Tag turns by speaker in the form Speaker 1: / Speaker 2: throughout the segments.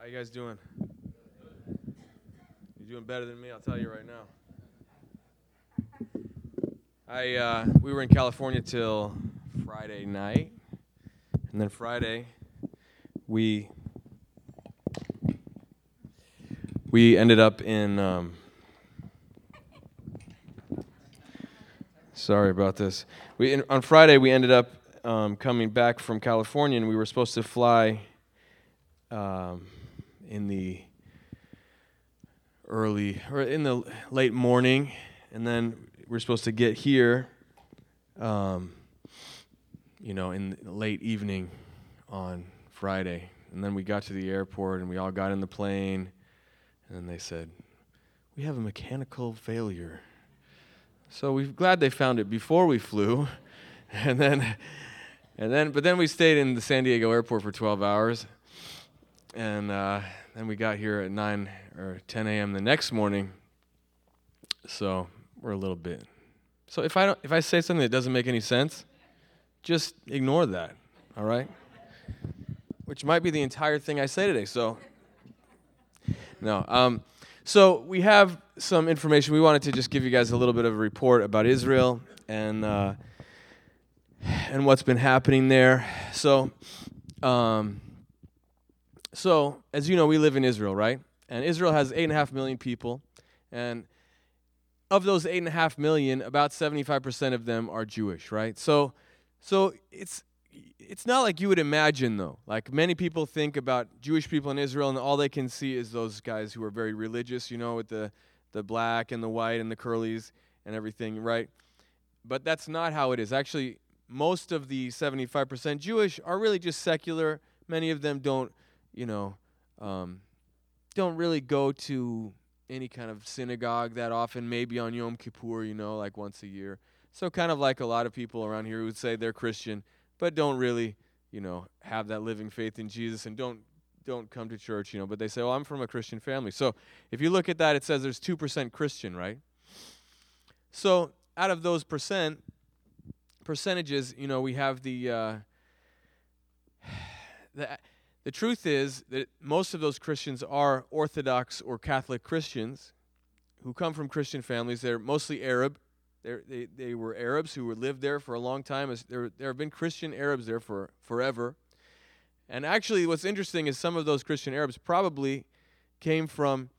Speaker 1: How you guys doing? You're doing better than me, I'll tell you right now. I uh, we were in California till Friday night, and then Friday we we ended up in. Um, sorry about this. We in, on Friday we ended up um, coming back from California, and we were supposed to fly. Um, in the early or in the late morning, and then we're supposed to get here, um, you know, in the late evening on Friday. And then we got to the airport and we all got in the plane, and then they said, We have a mechanical failure. So we're glad they found it before we flew. And then, and then, but then we stayed in the San Diego airport for 12 hours. And, uh, then we got here at 9 or 10 a.m. the next morning. So we're a little bit. So if I don't, if I say something that doesn't make any sense, just ignore that. All right? Which might be the entire thing I say today. So no. Um, so we have some information. We wanted to just give you guys a little bit of a report about Israel and uh, and what's been happening there. So. Um, so, as you know, we live in Israel, right? And Israel has 8.5 million people. And of those 8.5 million, about 75% of them are Jewish, right? So, so it's, it's not like you would imagine, though. Like many people think about Jewish people in Israel, and all they can see is those guys who are very religious, you know, with the, the black and the white and the curlies and everything, right? But that's not how it is. Actually, most of the 75% Jewish are really just secular. Many of them don't you know, um, don't really go to any kind of synagogue that often, maybe on Yom Kippur, you know, like once a year. So, kind of like a lot of people around here who would say they're Christian, but don't really, you know, have that living faith in Jesus and don't don't come to church, you know, but they say, "Well, I'm from a Christian family." So, if you look at that, it says there's 2% Christian, right? So, out of those percent percentages, you know, we have the uh, the the truth is that most of those Christians are Orthodox or Catholic Christians who come from Christian families. They're mostly Arab. They're, they they were Arabs who lived there for a long time. There, there have been Christian Arabs there for forever. And actually, what's interesting is some of those Christian Arabs probably came from,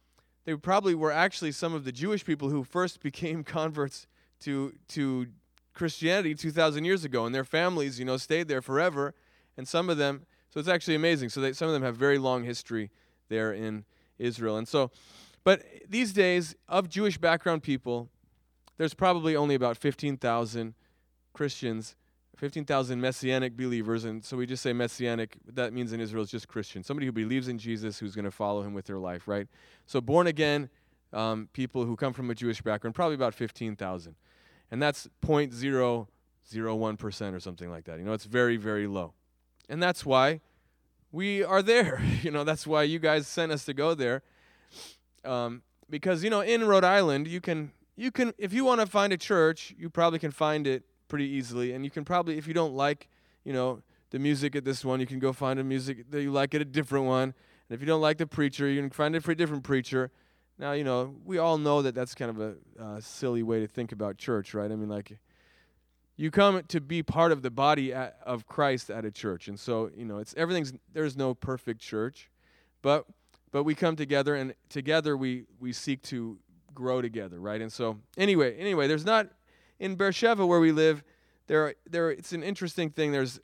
Speaker 1: they probably were actually some of the Jewish people who first became converts to, to Christianity 2,000 years ago. And their families, you know, stayed there forever. And some of them so it's actually amazing. So they, some of them have very long history there in Israel. And so, but these days, of Jewish background people, there's probably only about 15,000 Christians, 15,000 messianic believers. And so we just say messianic. That means in Israel it's just Christian. Somebody who believes in Jesus, who's going to follow him with their life, right? So born again um, people who come from a Jewish background, probably about 15,000. And that's 0.001% or something like that. You know, it's very, very low. And that's why we are there. You know, that's why you guys sent us to go there. Um, because you know, in Rhode Island, you can you can if you want to find a church, you probably can find it pretty easily, and you can probably if you don't like, you know, the music at this one, you can go find a music that you like at a different one. And if you don't like the preacher, you can find it for a different preacher. Now, you know, we all know that that's kind of a uh, silly way to think about church, right? I mean, like you come to be part of the body at, of Christ at a church. And so, you know, it's everything's there's no perfect church, but but we come together and together we we seek to grow together, right? And so anyway, anyway, there's not in Beersheba where we live, there there it's an interesting thing. There's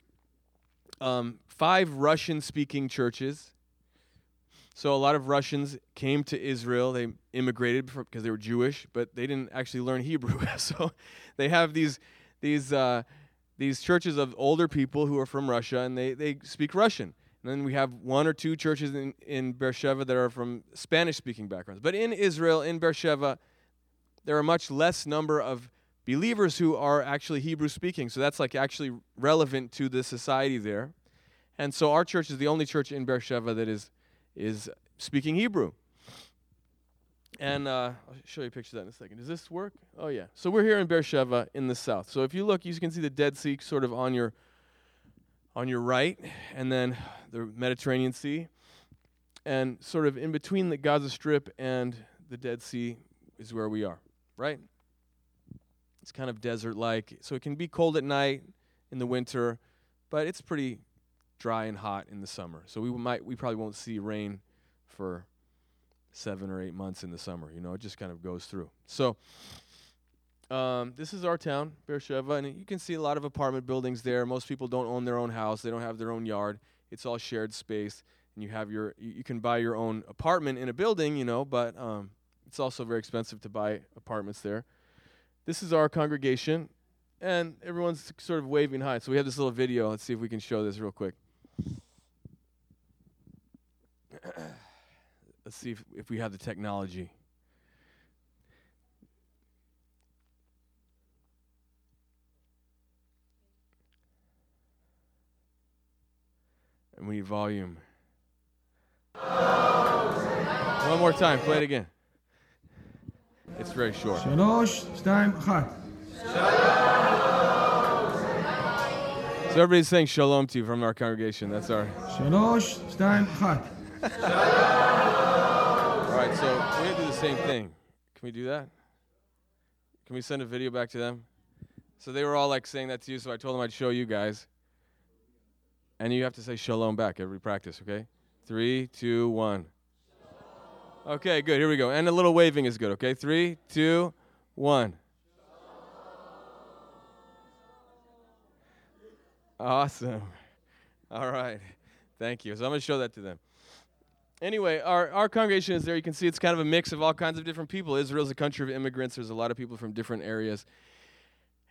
Speaker 1: um, five Russian speaking churches. So a lot of Russians came to Israel. They immigrated because they were Jewish, but they didn't actually learn Hebrew. so they have these these uh, these churches of older people who are from Russia and they, they speak Russian. And then we have one or two churches in, in Beersheba that are from Spanish speaking backgrounds. But in Israel, in Beersheba, there are much less number of believers who are actually Hebrew speaking. So that's like actually relevant to the society there. And so our church is the only church in Beersheba that is is speaking Hebrew. And uh, I'll show you a picture of that in a second. Does this work? Oh, yeah. So we're here in Beersheba in the south. So if you look, you can see the Dead Sea sort of on your on your right, and then the Mediterranean Sea. and sort of in between the Gaza Strip and the Dead Sea is where we are, right? It's kind of desert like, so it can be cold at night in the winter, but it's pretty dry and hot in the summer. So we might we probably won't see rain for 7 or 8 months in the summer, you know, it just kind of goes through. So um, this is our town, Beersheba, and you can see a lot of apartment buildings there. Most people don't own their own house; they don't have their own yard. It's all shared space, and you have your you, you can buy your own apartment in a building, you know, but um, it's also very expensive to buy apartments there. This is our congregation, and everyone's sort of waving hi. So we have this little video. Let's see if we can show this real quick. Let's see if, if we have the technology. And we need volume. One more time, play it again. It's very short.
Speaker 2: Time,
Speaker 1: So everybody's saying shalom to you from our congregation. That's our.
Speaker 2: Shalosh,
Speaker 1: time, right, so we're going to do the same thing. Can we do that? Can we send a video back to them? So they were all like saying that to you, so I told them I'd show you guys. And you have to say shalom back every practice, okay? Three, two, one. Okay, good. Here we go. And a little waving is good, okay? Three, two, one. Awesome. All right. Thank you. So I'm going to show that to them. Anyway, our, our congregation is there. You can see it's kind of a mix of all kinds of different people. Israel's a country of immigrants. There's a lot of people from different areas.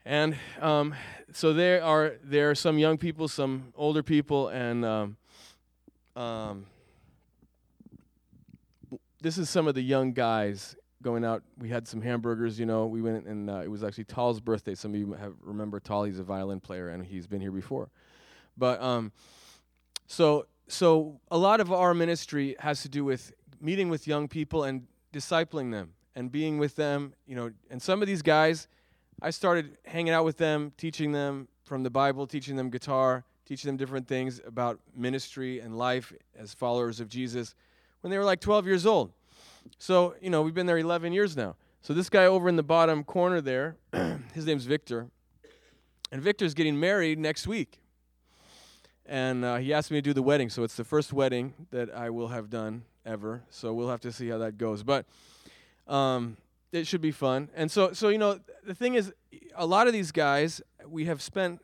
Speaker 1: And um, so there are there are some young people, some older people, and um, um, this is some of the young guys going out. We had some hamburgers, you know. We went and uh, it was actually Tal's birthday. Some of you have remember Tal. He's a violin player and he's been here before. But um, so so a lot of our ministry has to do with meeting with young people and discipling them and being with them, you know. And some of these guys, I started hanging out with them, teaching them from the Bible, teaching them guitar, teaching them different things about ministry and life as followers of Jesus when they were like 12 years old. So, you know, we've been there 11 years now. So this guy over in the bottom corner there, his name's Victor. And Victor's getting married next week. And uh, he asked me to do the wedding. So it's the first wedding that I will have done ever. So we'll have to see how that goes. But um, it should be fun. And so, so you know, the thing is, a lot of these guys, we have spent,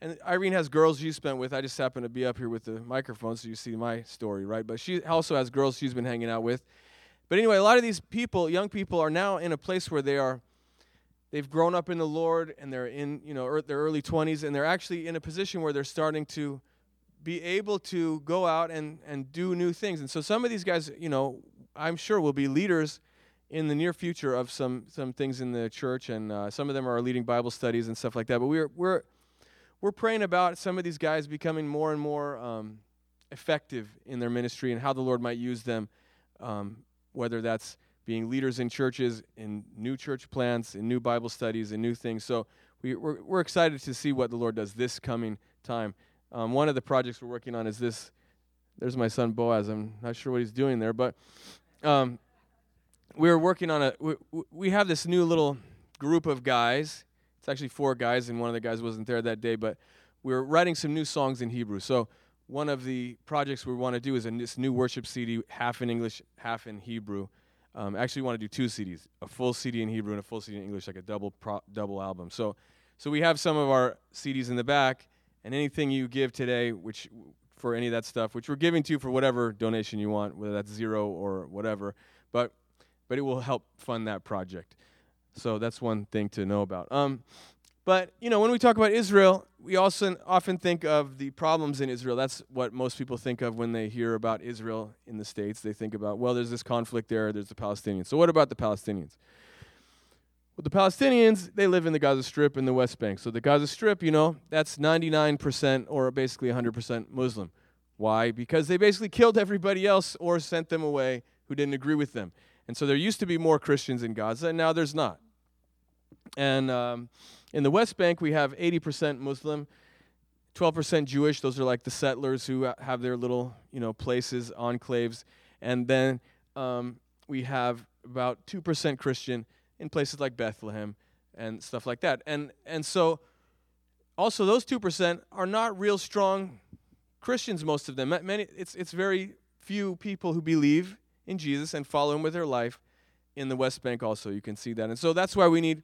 Speaker 1: and Irene has girls she's spent with. I just happen to be up here with the microphone, so you see my story, right? But she also has girls she's been hanging out with. But anyway, a lot of these people, young people, are now in a place where they are, they've grown up in the Lord, and they're in, you know, er, their early 20s, and they're actually in a position where they're starting to be able to go out and, and do new things. And so some of these guys, you know, I'm sure will be leaders in the near future of some some things in the church, and uh, some of them are leading Bible studies and stuff like that. But we're we're we're praying about some of these guys becoming more and more um, effective in their ministry and how the Lord might use them, um, whether that's being leaders in churches, in new church plants, in new Bible studies, and new things. So we, we're, we're excited to see what the Lord does this coming time. Um, one of the projects we're working on is this. There's my son Boaz. I'm not sure what he's doing there, but um, we're working on a. We, we have this new little group of guys. It's actually four guys, and one of the guys wasn't there that day, but we're writing some new songs in Hebrew. So one of the projects we want to do is a, this new worship CD, half in English, half in Hebrew. Um, actually, we want to do two CDs: a full CD in Hebrew and a full CD in English, like a double pro, double album. So, so we have some of our CDs in the back, and anything you give today, which for any of that stuff, which we're giving to you for whatever donation you want, whether that's zero or whatever, but but it will help fund that project. So that's one thing to know about. Um, but you know, when we talk about Israel, we also often think of the problems in Israel. That's what most people think of when they hear about Israel in the states. They think about, well, there's this conflict there. There's the Palestinians. So what about the Palestinians? Well, the Palestinians they live in the Gaza Strip and the West Bank. So the Gaza Strip, you know, that's 99% or basically 100% Muslim. Why? Because they basically killed everybody else or sent them away who didn't agree with them. And so there used to be more Christians in Gaza, and now there's not. And um, in the West Bank, we have 80% Muslim. 12% Jewish. Those are like the settlers who have their little, you know, places, enclaves. And then um, we have about 2% Christian in places like Bethlehem and stuff like that. And, and so also those 2% are not real strong Christians, most of them. Many, it's, it's very few people who believe in Jesus and follow him with their life in the West Bank also. You can see that. And so that's why we need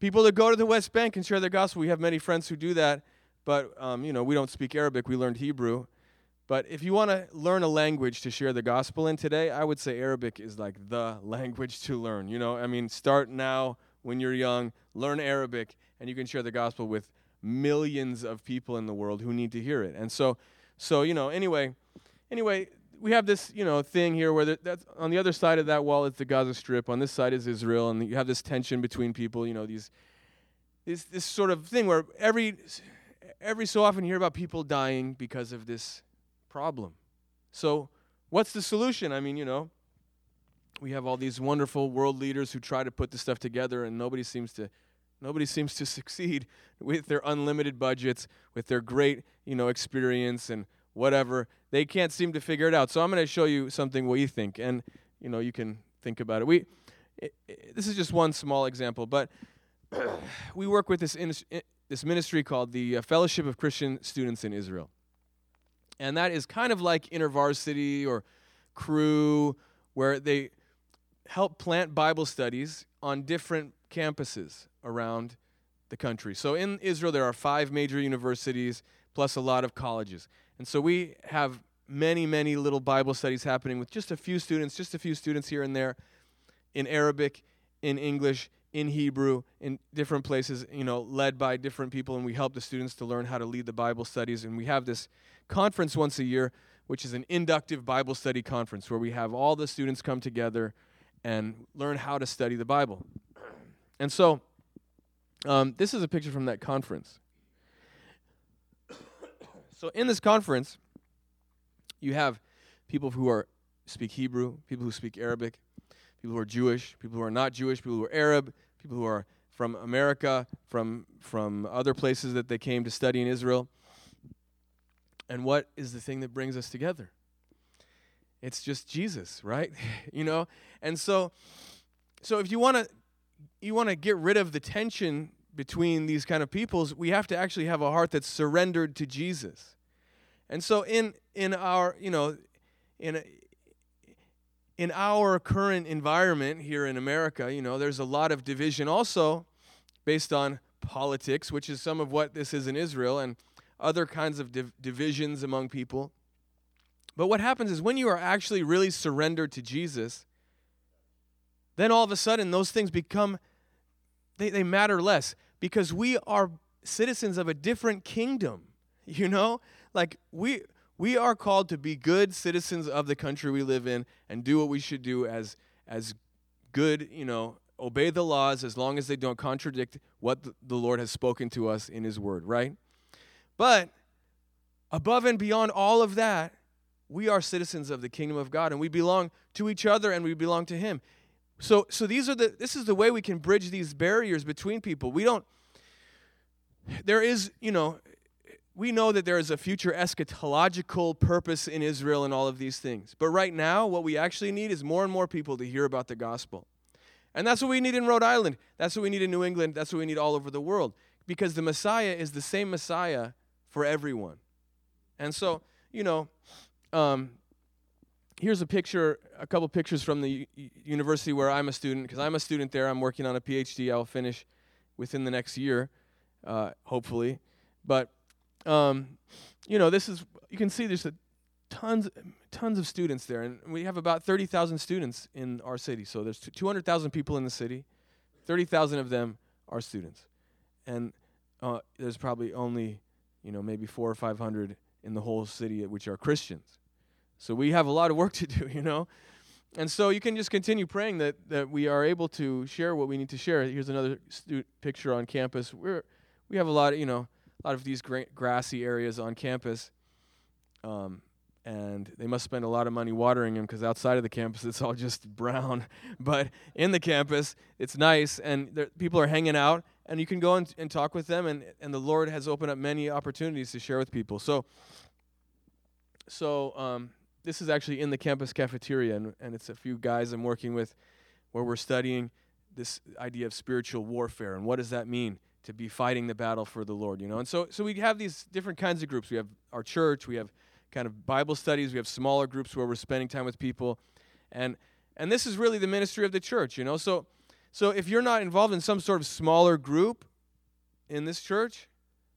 Speaker 1: people to go to the West Bank and share the gospel. We have many friends who do that, but um, you know, we don't speak Arabic. We learned Hebrew. But if you want to learn a language to share the gospel in today, I would say Arabic is like the language to learn. You know, I mean, start now when you're young, learn Arabic, and you can share the gospel with millions of people in the world who need to hear it. And so, so you know, anyway, anyway, we have this, you know, thing here where that's on the other side of that wall is the Gaza Strip, on this side is Israel, and you have this tension between people. You know, these, this, this sort of thing where every, every so often you hear about people dying because of this problem. So, what's the solution? I mean, you know, we have all these wonderful world leaders who try to put this stuff together, and nobody seems to nobody seems to succeed with their unlimited budgets, with their great, you know, experience and whatever. They can't seem to figure it out. So I'm going to show you something what you think, and you know, you can think about it. We it, it, this is just one small example, but we work with this in, this ministry called the uh, Fellowship of Christian Students in Israel, and that is kind of like InterVarsity or Cru, where they help plant Bible studies on different campuses around the country. So in Israel, there are five major universities plus a lot of colleges. And so we have many, many little Bible studies happening with just a few students, just a few students here and there in Arabic, in English, in Hebrew, in different places, you know, led by different people. And we help the students to learn how to lead the Bible studies. And we have this conference once a year, which is an inductive Bible study conference where we have all the students come together and learn how to study the Bible. And so, um, this is a picture from that conference. So in this conference, you have people who are speak Hebrew, people who speak Arabic, people who are Jewish, people who are not Jewish, people who are Arab, people who are from America, from from other places that they came to study in Israel. And what is the thing that brings us together? It's just Jesus, right? you know? And so so if you want to you want to get rid of the tension between these kind of peoples, we have to actually have a heart that's surrendered to Jesus. And so in in our, you know, in in our current environment here in America, you know, there's a lot of division also based on politics, which is some of what this is in Israel and other kinds of div- divisions among people. But what happens is when you are actually really surrendered to Jesus, then all of a sudden those things become they, they matter less because we are citizens of a different kingdom. You know? Like we we are called to be good citizens of the country we live in and do what we should do as as good, you know, obey the laws as long as they don't contradict what the Lord has spoken to us in his word, right? But above and beyond all of that, we are citizens of the kingdom of God and we belong to each other and we belong to him. So so these are the this is the way we can bridge these barriers between people. We don't there is, you know, we know that there is a future eschatological purpose in Israel and all of these things. But right now, what we actually need is more and more people to hear about the gospel. And that's what we need in Rhode Island. That's what we need in New England. That's what we need all over the world. Because the Messiah is the same Messiah for everyone. And so, you know, um, here's a picture, a couple pictures from the university where I'm a student, because I'm a student there. I'm working on a PhD. I'll finish within the next year, uh, hopefully. But, um, you know, this is, you can see there's a tons, tons of students there. And we have about 30,000 students in our city. So there's 200,000 people in the city. 30,000 of them are students. And uh, there's probably only, you know, maybe four or 500 in the whole city which are Christians. So we have a lot of work to do, you know. And so you can just continue praying that, that we are able to share what we need to share. Here's another stu- picture on campus. We're, we have a lot of, you know, a lot of these gra- grassy areas on campus. Um, and they must spend a lot of money watering them because outside of the campus it's all just brown. But in the campus, it's nice, and there, people are hanging out, and you can go and, and talk with them, and, and the Lord has opened up many opportunities to share with people. So, so um, this is actually in the campus cafeteria, and, and it's a few guys I'm working with where we're studying this idea of spiritual warfare and what does that mean to be fighting the battle for the Lord, you know? And so, so we have these different kinds of groups. We have our church, we have kind of Bible studies. We have smaller groups where we're spending time with people, and and this is really the ministry of the church, you know. So so if you're not involved in some sort of smaller group in this church,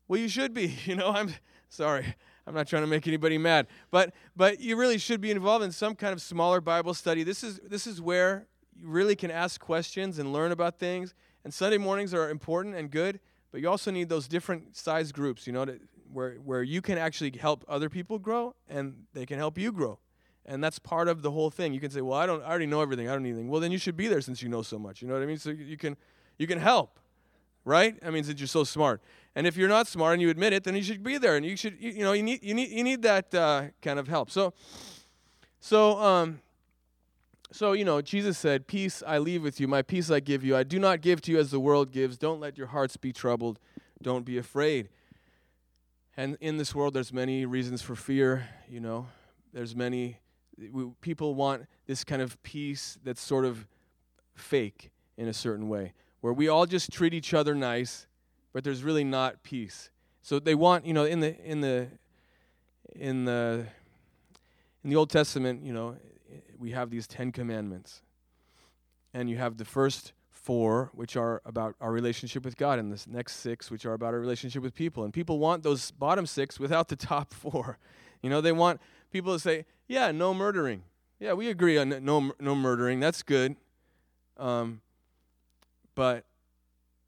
Speaker 1: well, you should be. You know, I'm sorry. I'm not trying to make anybody mad, but but you really should be involved in some kind of smaller Bible study. This is this is where you really can ask questions and learn about things. And Sunday mornings are important and good, but you also need those different size groups, you know, to where where you can actually help other people grow and they can help you grow. And that's part of the whole thing. You can say, "Well, I don't I already know everything. I don't need anything." Well, then you should be there since you know so much. You know what I mean? So you can you can help. Right? I mean, since you're so smart. And if you're not smart and you admit it, then you should be there and you should you, you know, you need you need you need that uh, kind of help. So so um so, you know, Jesus said, Peace I leave with you, my peace I give you. I do not give to you as the world gives. Don't let your hearts be troubled. Don't be afraid. And in this world, there's many reasons for fear. You know, there's many we, people want this kind of peace that's sort of fake in a certain way, where we all just treat each other nice, but there's really not peace. So they want, you know, in the in the in the in the Old Testament, you know, we have these Ten Commandments, and you have the first four, which are about our relationship with God, and the next six, which are about our relationship with people. And people want those bottom six without the top four. You know, they want people to say, "Yeah, no murdering. Yeah, we agree on no no murdering. That's good." Um, but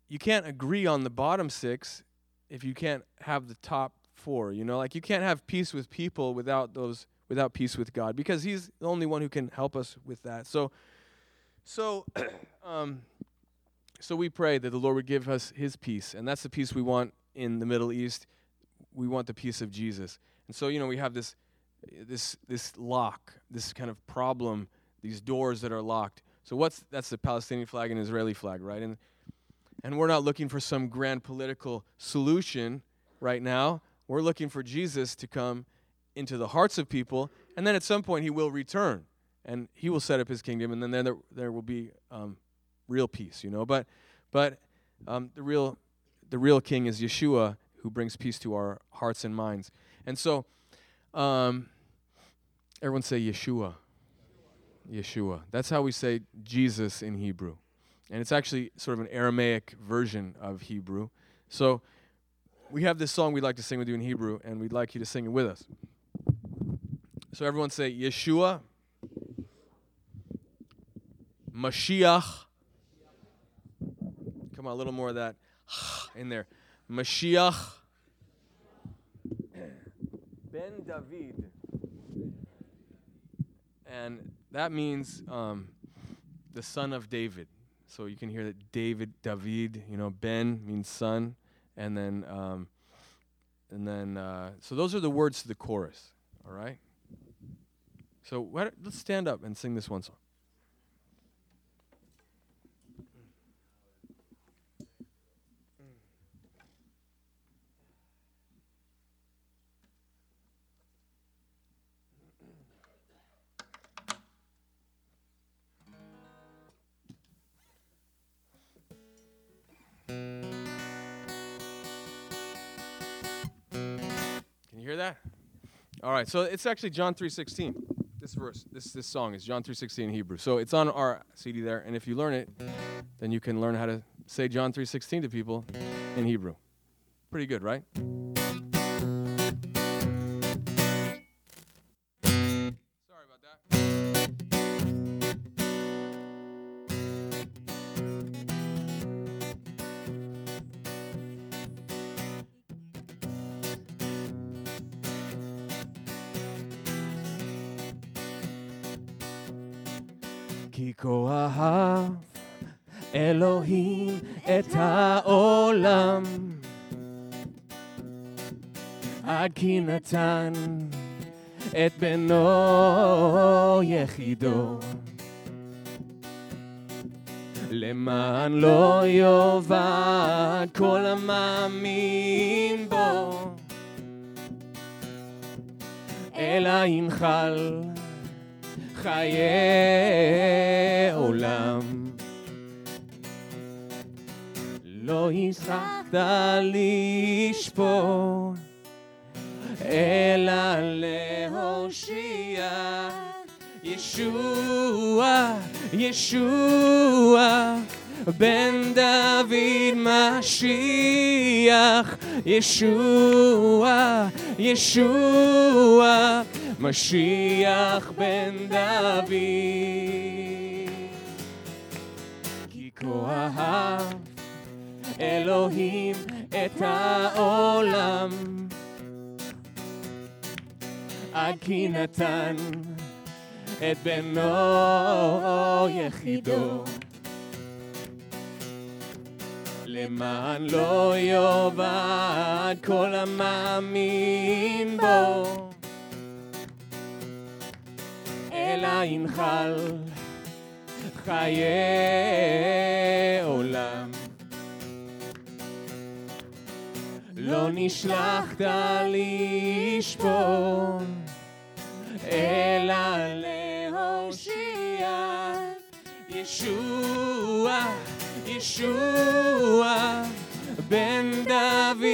Speaker 1: you can't agree on the bottom six if you can't have the top four. You know, like you can't have peace with people without those without peace with God because He's the only one who can help us with that. So, so. um, so we pray that the Lord would give us his peace, and that's the peace we want in the Middle East. We want the peace of Jesus. And so, you know, we have this this this lock, this kind of problem, these doors that are locked. So what's that's the Palestinian flag and Israeli flag, right? And and we're not looking for some grand political solution right now. We're looking for Jesus to come into the hearts of people, and then at some point he will return, and he will set up his kingdom, and then there, there will be um, real peace, you know. But but um, the real the real king is Yeshua who brings peace to our hearts and minds. And so um, everyone say Yeshua. Yeshua. That's how we say Jesus in Hebrew. And it's actually sort of an Aramaic version of Hebrew. So we have this song we'd like to sing with you in Hebrew, and we'd like you to sing it with us. So everyone say Yeshua, Mashiach, Come on, a little more of that in there. Mashiach ben David. And that means um, the son of David. So you can hear that David, David, you know, Ben means son. And then, um, and then, uh, so those are the words to the chorus, all right? So what, let's stand up and sing this one song. Can you hear that? All right, so it's actually John 3:16. This verse, this this song is John 3:16 in Hebrew. So it's on our CD there, and if you learn it, then you can learn how to say John 3:16 to people in Hebrew. Pretty good, right? נתן את בנו יחידו. למען לא יאבד כל המאמין בו, אלא ינחל חיי עולם. לא הצלחת לשפוט, אלא להושיע. ישוע, ישוע, בן דוד משיח. ישוע, ישוע, משיח בן דוד. כי כה אהב אלוהים את העולם, עד כי נתן את בנו יחידו. למען לא יאבד כל המאמין בו, אלא ינחל חיי עולם. לא נשלחת לשפוט, אלא להושיע. ישוע, ישוע, בן דוד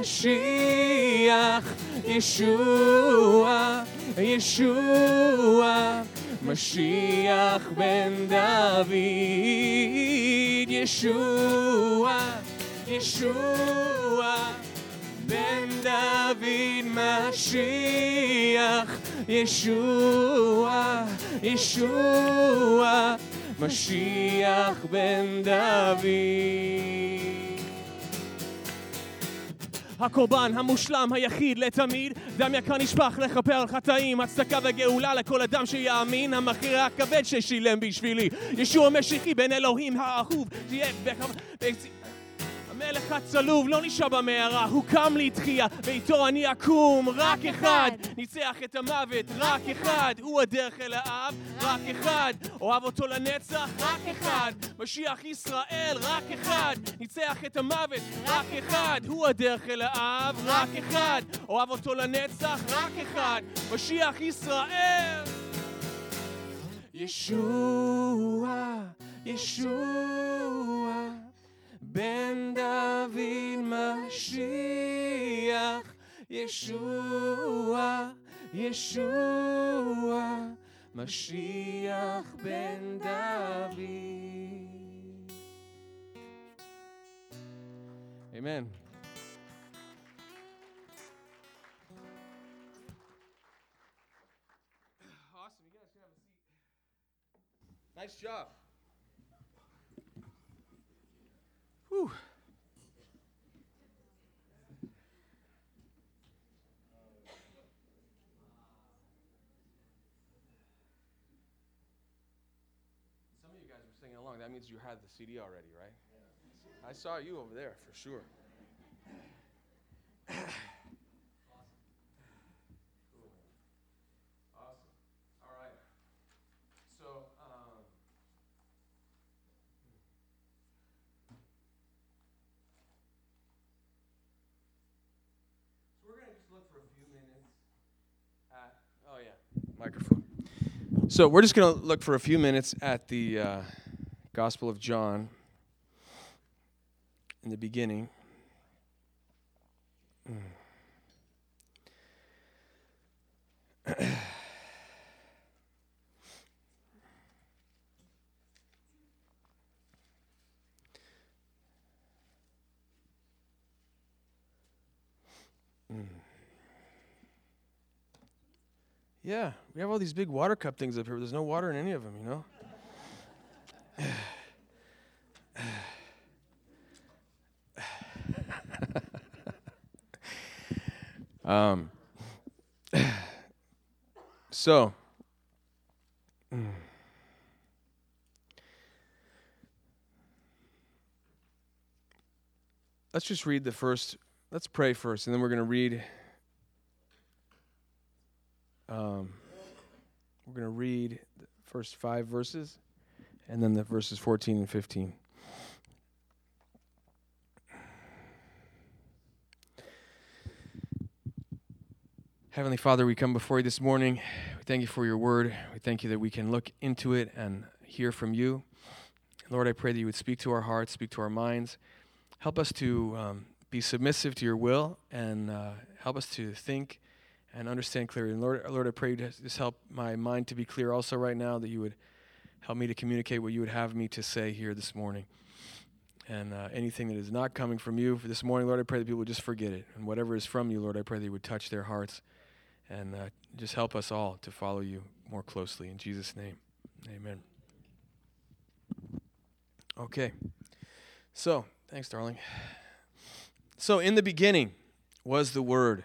Speaker 1: משיח. ישוע, ישוע, משיח בן דוד. ישוע, ישוע, בן דוד משיח. ישוע, ישוע, משיח בן דוד. הקורבן המושלם היחיד לתמיד דם יקר נשפך לכפר על חטאים הצדקה וגאולה לכל אדם שיאמין המחיר הכבד ששילם בשבילי ישוע משיחי בן אלוהים האהוב תהיה בכבוד המלך הצלוב לא נשאר במערה, הוא קם לתחייה, ואיתו אני אקום, רק אחד. ניצח את המוות, רק אחד. הוא הדרך אל האב, רק אחד. אוהב אותו לנצח, רק אחד. משיח ישראל, רק אחד. ניצח את המוות, רק אחד. הוא הדרך אל האב, רק אחד. אוהב אותו לנצח, רק אחד. משיח ישראל. ישוע, ישוע. בן דוד משיח, ישוע, ישוע, משיח בן דוד. אמן. Awesome, you guys can have a seat. Nice job. Whew. Some of you guys were singing along. That means you had the CD already, right? I saw you over there for sure. Cool. Awesome. All right. So, um, So we're gonna just look for a few minutes at. Oh yeah, microphone. So we're just gonna look for a few minutes at the uh, Gospel of John in the beginning. Yeah, we have all these big water cup things up here. but There's no water in any of them, you know? um, so, let's just read the first, let's pray first, and then we're going to read Um, we're going to read the first five verses and then the verses 14 and 15. Heavenly Father, we come before you this morning. We thank you for your word. We thank you that we can look into it and hear from you. Lord, I pray that you would speak to our hearts, speak to our minds. Help us to um, be submissive to your will and uh, help us to think and understand clearly. And Lord, Lord, I pray you just help my mind to be clear also right now, that you would help me to communicate what you would have me to say here this morning. And uh, anything that is not coming from you for this morning, Lord, I pray that people would just forget it. And whatever is from you, Lord, I pray that you would touch their hearts and uh, just help us all to follow you more closely. In Jesus' name, amen. Okay. So, thanks, darling. So, in the beginning was the Word.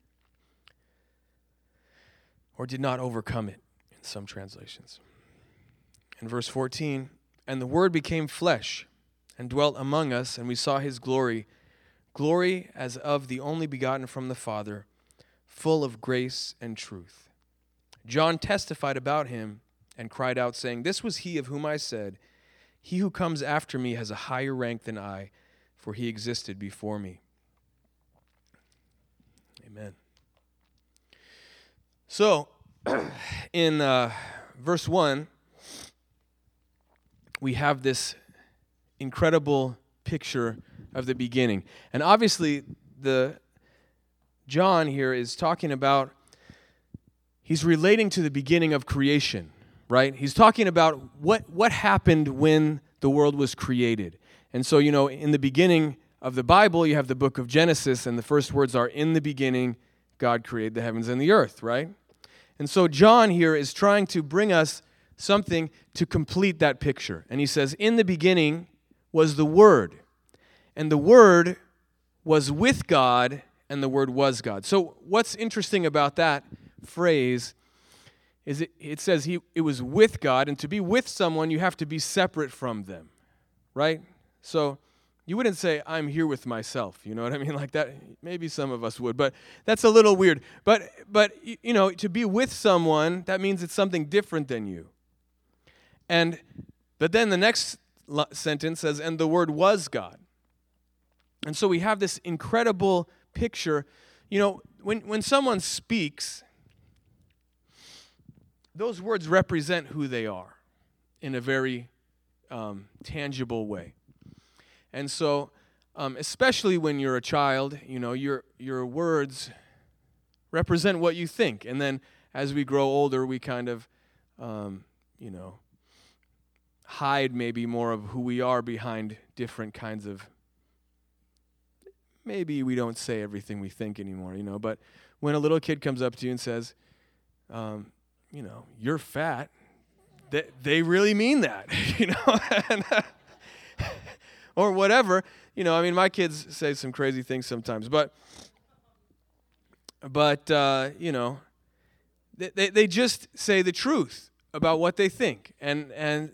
Speaker 1: or did not overcome it, in some translations. In verse 14, and the Word became flesh and dwelt among us, and we saw his glory glory as of the only begotten from the Father, full of grace and truth. John testified about him and cried out, saying, This was he of whom I said, He who comes after me has a higher rank than I, for he existed before me. Amen. So, in uh, verse 1, we have this incredible picture of the beginning. And obviously, the John here is talking about he's relating to the beginning of creation, right? He's talking about what what happened when the world was created. And so, you know, in the beginning of the Bible, you have the book of Genesis and the first words are in the beginning God created the heavens and the earth, right? And so John here is trying to bring us something to complete that picture. And he says, "In the beginning was the word." and the Word was with God, and the Word was God. So, what's interesting about that phrase is it, it says he, it was with God, and to be with someone, you have to be separate from them, right? So, you wouldn't say, I'm here with myself. You know what I mean? Like that, maybe some of us would, but that's a little weird. But, but you know, to be with someone, that means it's something different than you. And, but then the next sentence says, and the Word was God. And so we have this incredible picture. You know, when, when someone speaks, those words represent who they are in a very um, tangible way. And so, um, especially when you're a child, you know, your, your words represent what you think. And then as we grow older, we kind of, um, you know, hide maybe more of who we are behind different kinds of maybe we don't say everything we think anymore, you know. But when a little kid comes up to you and says, um, you know, you're fat, they, they really mean that, you know, and, or whatever. You know, I mean, my kids say some crazy things sometimes, but, but uh, you know, they, they, just say the truth about what they think. And, and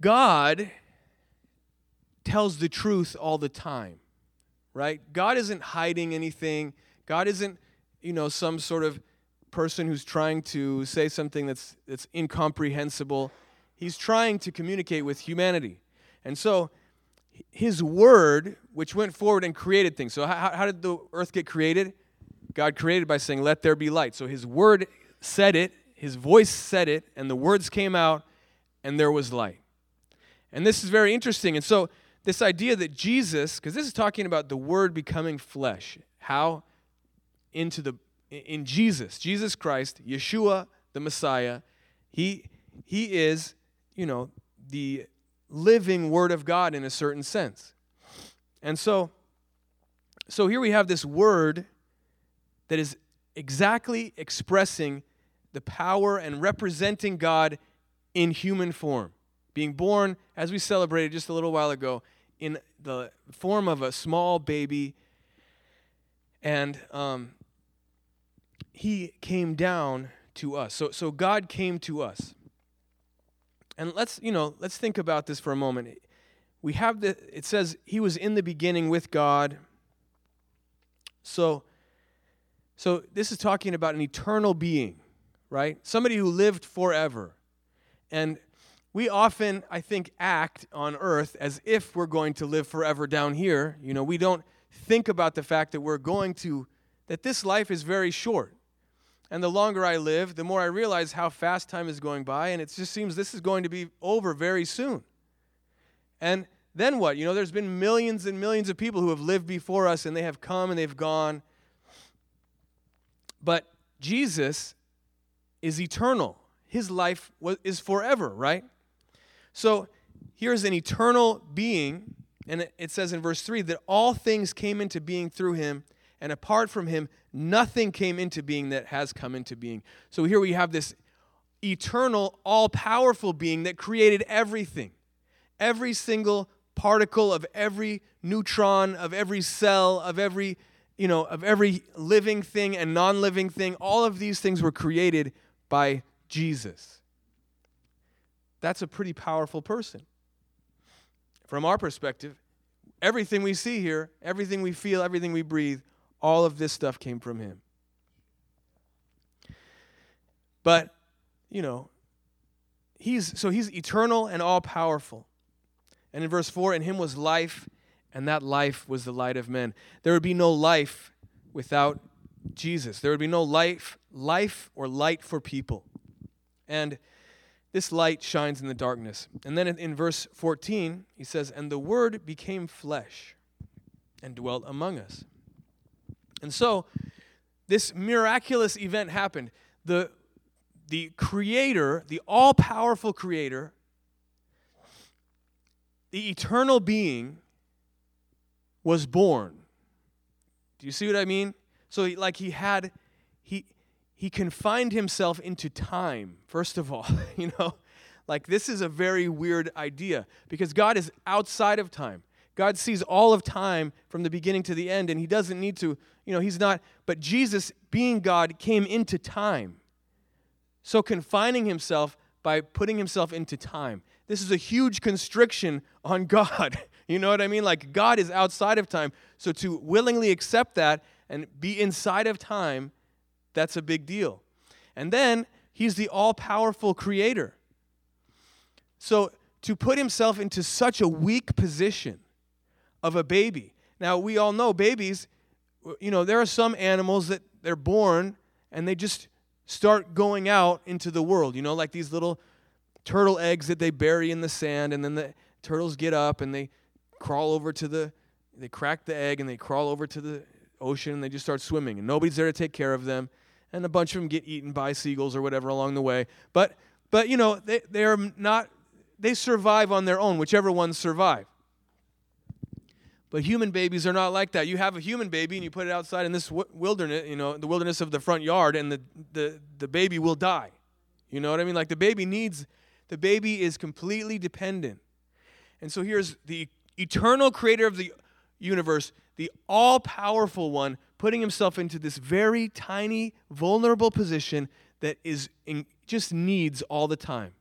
Speaker 1: God tells the truth all the time right? God isn't hiding anything. God isn't, you know, some sort of person who's trying to say something that's, that's incomprehensible. He's trying to communicate with humanity. And so, his word, which went forward and created things. So, how, how did the earth get created? God created by saying, Let there be light. So, his word said it, his voice said it, and the words came out, and there was light. And this is very interesting. And so, this idea that Jesus, because this is talking about the Word becoming flesh, how into the in Jesus, Jesus Christ, Yeshua, the Messiah, he he is, you know, the living Word of God in a certain sense. And so, so here we have this Word that is exactly expressing the power and representing God in human form. Being born, as we celebrated just a little while ago, in the form of a small baby. And um, he came down to us. So, so God came to us. And let's, you know, let's think about this for a moment. We have the, it says he was in the beginning with God. So, so this is talking about an eternal being, right? Somebody who lived forever. And we often, I think, act on earth as if we're going to live forever down here. You know, we don't think about the fact that we're going to, that this life is very short. And the longer I live, the more I realize how fast time is going by, and it just seems this is going to be over very soon. And then what? You know, there's been millions and millions of people who have lived before us, and they have come and they've gone. But Jesus is eternal. His life is forever, right? So here's an eternal being, and it says in verse 3 that all things came into being through him, and apart from him, nothing came into being that has come into being. So here we have this eternal, all powerful being that created everything. Every single particle of every neutron, of every cell, of every you know, of every living thing and non-living thing, all of these things were created by Jesus. That's a pretty powerful person. From our perspective, everything we see here, everything we feel, everything we breathe, all of this stuff came from him. But, you know, he's so he's eternal and all powerful. And in verse 4, in him was life, and that life was the light of men. There would be no life without Jesus. There would be no life, life or light for people. And this light shines in the darkness. And then in, in verse 14, he says, And the word became flesh and dwelt among us. And so this miraculous event happened. The, the creator, the all powerful creator, the eternal being, was born. Do you see what I mean? So, like, he had, he, he confined himself into time, first of all. you know, like, this is a very weird idea because God is outside of time. God sees all of time from the beginning to the end, and He doesn't need to, you know, He's not. But Jesus, being God, came into time. So confining Himself by putting Himself into time. This is a huge constriction on God. you know what I mean? Like God is outside of time. So to willingly accept that and be inside of time, that's a big deal. And then He's the all powerful creator. So to put Himself into such a weak position, of a baby. Now, we all know babies, you know, there are some animals that they're born and they just start going out into the world, you know, like these little turtle eggs that they bury in the sand and then the turtles get up and they crawl over to the they crack the egg and they crawl over to the ocean and they just start swimming and nobody's there to take care of them and a bunch of them get eaten by seagulls or whatever along the way but but you know they they're not they survive on their own whichever ones survive but human babies are not like that. You have a human baby and you put it outside in this wilderness, you know, the wilderness of the front yard, and the, the, the baby will die. You know what I mean? Like the baby needs, the baby is completely dependent. And so here's the eternal creator of the universe, the all powerful one, putting himself into this very tiny, vulnerable position that is in, just needs all the time.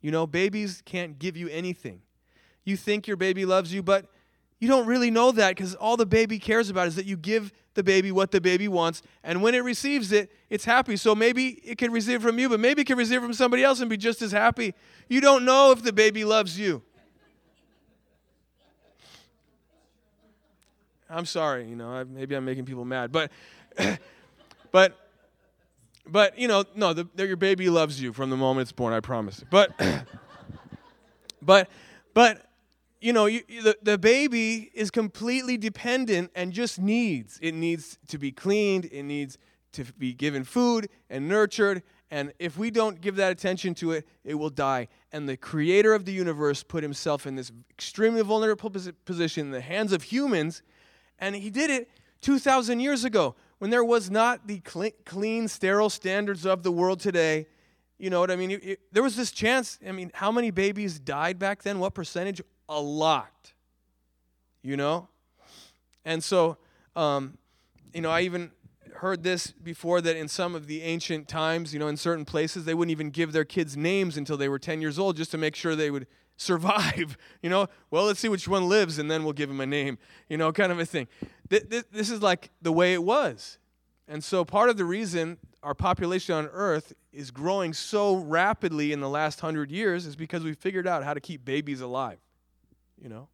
Speaker 1: You know, babies can't give you anything. You think your baby loves you, but you don't really know that because all the baby cares about is that you give the baby what the baby wants, and when it receives it, it's happy. So maybe it can receive from you, but maybe it can receive from somebody else and be just as happy. You don't know if the baby loves you. I'm sorry, you know, maybe I'm making people mad, but, but, but you know, no, the, the, your baby loves you from the moment it's born. I promise. But, but, but you know, you, the, the baby is completely dependent and just needs. It needs to be cleaned, it needs to be given food and nurtured. And if we don't give that attention to it, it will die. And the creator of the universe put himself in this extremely vulnerable position in the hands of humans. And he did it 2,000 years ago when there was not the clean, sterile standards of the world today, you know what I mean? It- it- there was this chance. I mean, how many babies died back then? What percentage? A lot. You know? And so, um, you know, I even heard this before that in some of the ancient times, you know, in certain places, they wouldn't even give their kids names until they were 10 years old just to make sure they would survive. You know, well, let's see which one lives and then we'll give him a name, you know, kind of a thing. Th- th- This is like the way it was. And so part of the reason our population on Earth is growing so rapidly in the last hundred years is because we figured out how to keep babies alive. You know?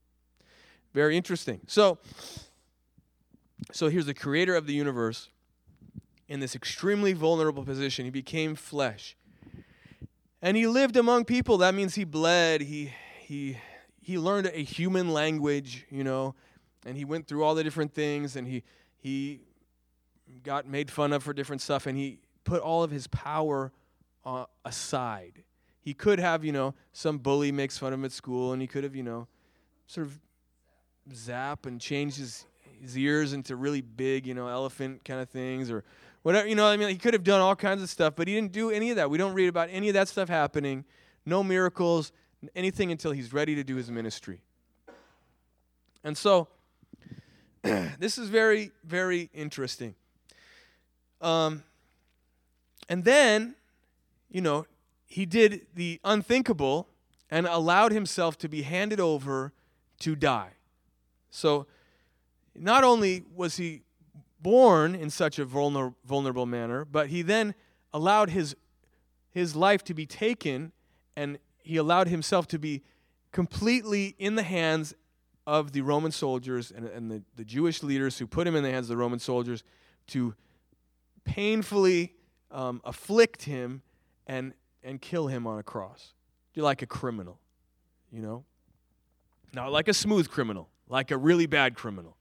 Speaker 1: Very interesting. So, so here's the creator of the universe in this extremely vulnerable position. He became flesh. And he lived among people. That means he bled. He he he learned a human language, you know, and he went through all the different things and he he got made fun of for different stuff and he put all of his power uh, aside. He could have, you know, some bully makes fun of him at school and he could have, you know, sort of zap and change his, his ears into really big, you know, elephant kind of things or whatever. You know, I mean, he could have done all kinds of stuff, but he didn't do any of that. We don't read about any of that stuff happening. No miracles, anything until he's ready to do his ministry. And so, this is very, very interesting. Um, and then, you know, he did the unthinkable and allowed himself to be handed over to die. So, not only was he born in such a vulner- vulnerable manner, but he then allowed his, his life to be taken and he allowed himself to be completely in the hands of the Roman soldiers and, and the, the Jewish leaders who put him in the hands of the Roman soldiers to painfully um, afflict him and, and kill him on a cross. You're like a criminal, you know? Not like a smooth criminal, like a really bad criminal.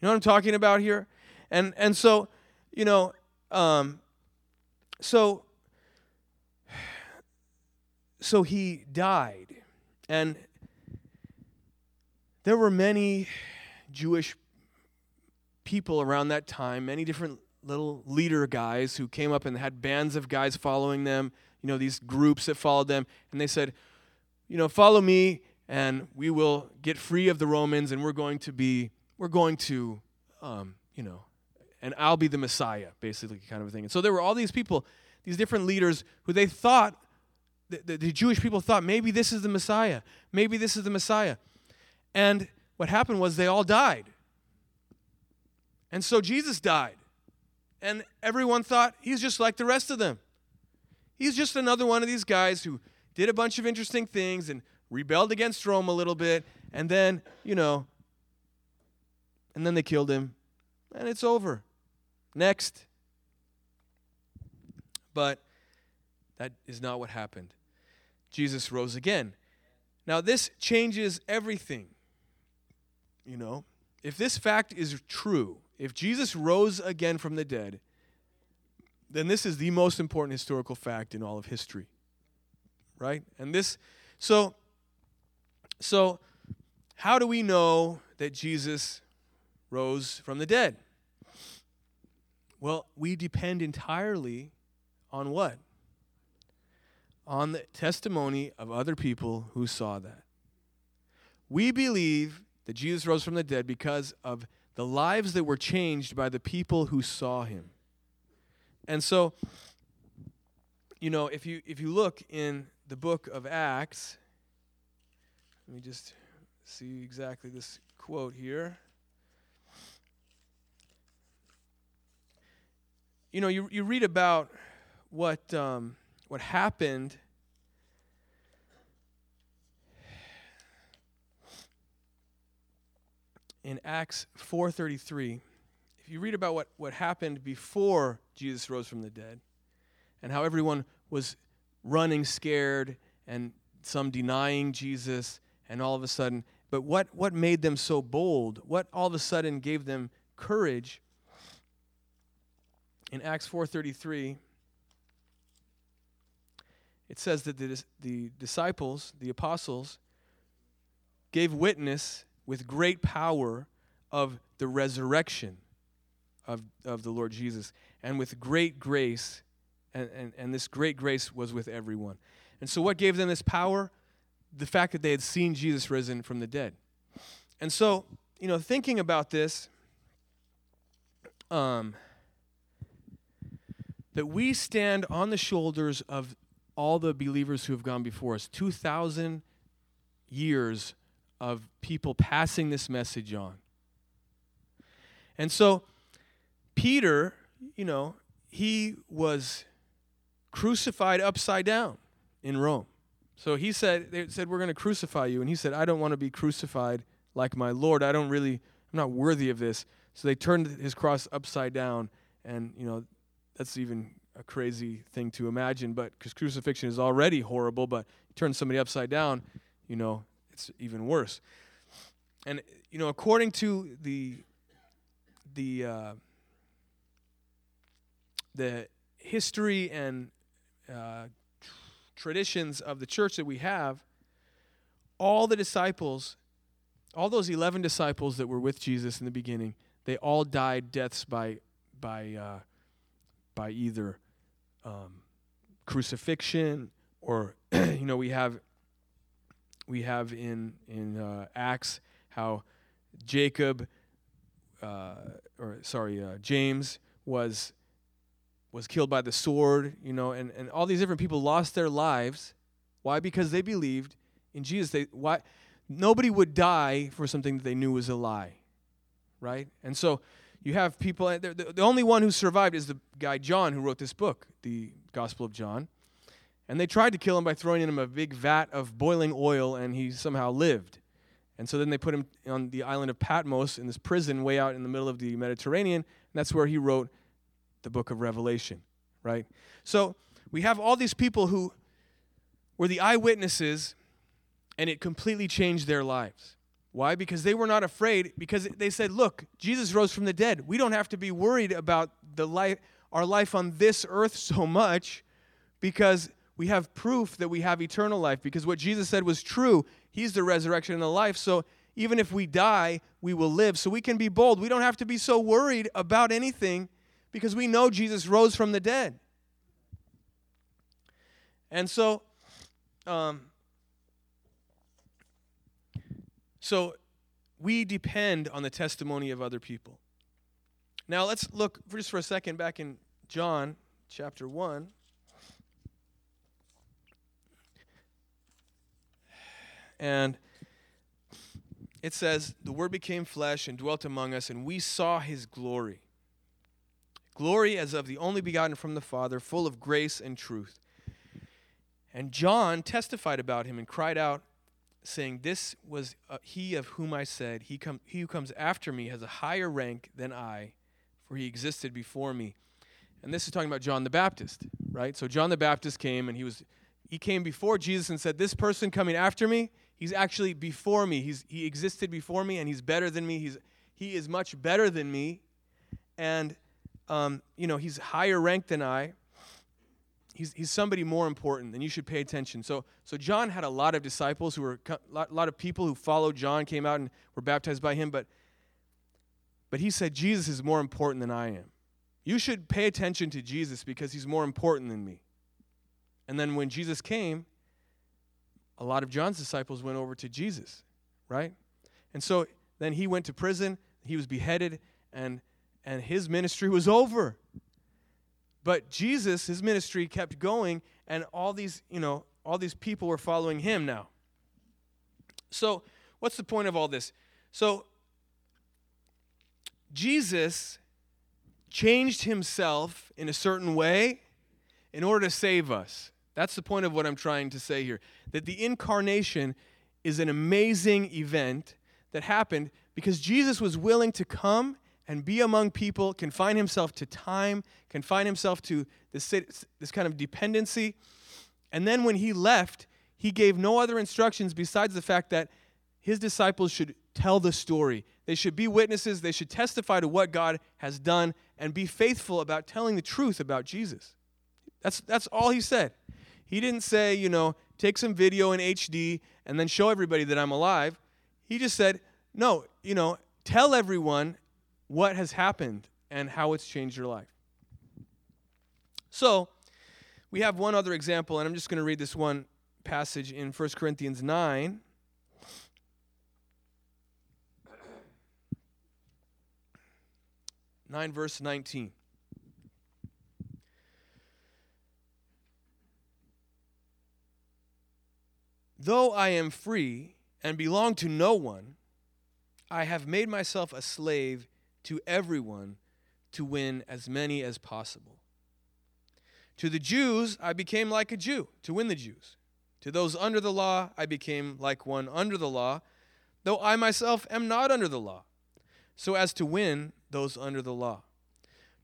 Speaker 1: You know what I'm talking about here? And and so, you know, um, so so he died, and there were many Jewish people around that time, many different little leader guys who came up and had bands of guys following them. You know, these groups that followed them, and they said, you know, follow me, and we will get free of the Romans, and we're going to be, we're going to, um, you know, and I'll be the Messiah, basically, kind of a thing. And so there were all these people, these different leaders who they thought, the, the, the Jewish people thought, maybe this is the Messiah, maybe this is the Messiah. And what happened was they all died. And so Jesus died. And everyone thought he's just like the rest of them. He's just another one of these guys who did a bunch of interesting things and rebelled against Rome a little bit. And then, you know, and then they killed him. And it's over. Next. But that is not what happened. Jesus rose again. Now, this changes everything. You know, if this fact is true, if Jesus rose again from the dead, then this is the most important historical fact in all of history. Right? And this so so how do we know that Jesus rose from the dead? Well, we depend entirely on what? On the testimony of other people who saw that. We believe that Jesus rose from the dead because of the lives that were changed by the people who saw him. And so, you know, if you if you look in the book of Acts, let me just see exactly this quote here. You know, you, you read about what um, what happened in Acts 4:33, if you read about what, what happened before Jesus rose from the dead and how everyone was running scared and some denying Jesus and all of a sudden but what what made them so bold? What all of a sudden gave them courage? In Acts 4:33 it says that the, the disciples, the apostles gave witness with great power of the resurrection of, of the Lord Jesus. And with great grace, and, and, and this great grace was with everyone. And so, what gave them this power? The fact that they had seen Jesus risen from the dead. And so, you know, thinking about this, um, that we stand on the shoulders of all the believers who have gone before us 2,000 years of people passing this message on. And so, Peter, you know, he was crucified upside down in Rome. So he said, they said, We're going to crucify you. And he said, I don't want to be crucified like my Lord. I don't really, I'm not worthy of this. So they turned his cross upside down. And, you know, that's even a crazy thing to imagine, but because crucifixion is already horrible, but you turn somebody upside down, you know, it's even worse. And, you know, according to the, the, uh, the history and uh, traditions of the church that we have, all the disciples, all those 11 disciples that were with Jesus in the beginning, they all died deaths by, by, uh, by either um, crucifixion or, you know, we have, we have in, in uh, Acts how Jacob, uh, or sorry, uh, James was was killed by the sword, you know, and, and all these different people lost their lives. Why? Because they believed in Jesus. They why nobody would die for something that they knew was a lie. Right? And so you have people the, the only one who survived is the guy John who wrote this book, the Gospel of John. And they tried to kill him by throwing in him a big vat of boiling oil and he somehow lived. And so then they put him on the island of Patmos in this prison way out in the middle of the Mediterranean, and that's where he wrote the book of Revelation, right? So we have all these people who were the eyewitnesses, and it completely changed their lives. Why? Because they were not afraid, because they said, Look, Jesus rose from the dead. We don't have to be worried about the life, our life on this earth so much because we have proof that we have eternal life. Because what Jesus said was true. He's the resurrection and the life. So even if we die, we will live. So we can be bold. We don't have to be so worried about anything because we know Jesus rose from the dead. And so, um, so we depend on the testimony of other people. Now let's look just for a second back in John chapter 1. And it says, The Word became flesh and dwelt among us, and we saw his glory glory as of the only begotten from the Father, full of grace and truth. And John testified about him and cried out, saying, This was uh, he of whom I said, he, com- he who comes after me has a higher rank than I, for he existed before me. And this is talking about John the Baptist, right? So John the Baptist came and he was he came before Jesus and said, This person coming after me, he's actually before me. He's he existed before me and he's better than me. He's he is much better than me. And um, you know, he's higher ranked than I. He's, he's somebody more important, and you should pay attention. So, so John had a lot of disciples who were a lot, lot of people who followed John, came out and were baptized by him. But, but he said Jesus is more important than I am. You should pay attention to Jesus because he's more important than me. And then when Jesus came, a lot of John's disciples went over to Jesus, right? And so then he went to prison, he was beheaded, and and his ministry was over. But Jesus, his ministry kept going, and all these, you know, all these people were following him now. So, what's the point of all this? So, Jesus changed himself in a certain way in order to save us. That's the point of what I'm trying to say here. That the incarnation is an amazing event that happened because Jesus was willing to come and be among people, confine himself to time, confine himself to this, this kind of dependency. And then when he left, he gave no other instructions besides the fact that his disciples should tell the story. They should be witnesses, they should testify to what God has done, and be faithful about telling the truth about Jesus. That's, that's all he said. He didn't say, you know, take some video in HD and then show everybody that I'm alive. He just said, no, you know, tell everyone what has happened and how it's changed your life. So, we have one other example, and I'm just going to read this one passage in 1 Corinthians 9. Nine verse nineteen. Though I am free and belong to no one, I have made myself a slave to everyone to win as many as possible. To the Jews, I became like a Jew to win the Jews. To those under the law, I became like one under the law, though I myself am not under the law, so as to win those under the law.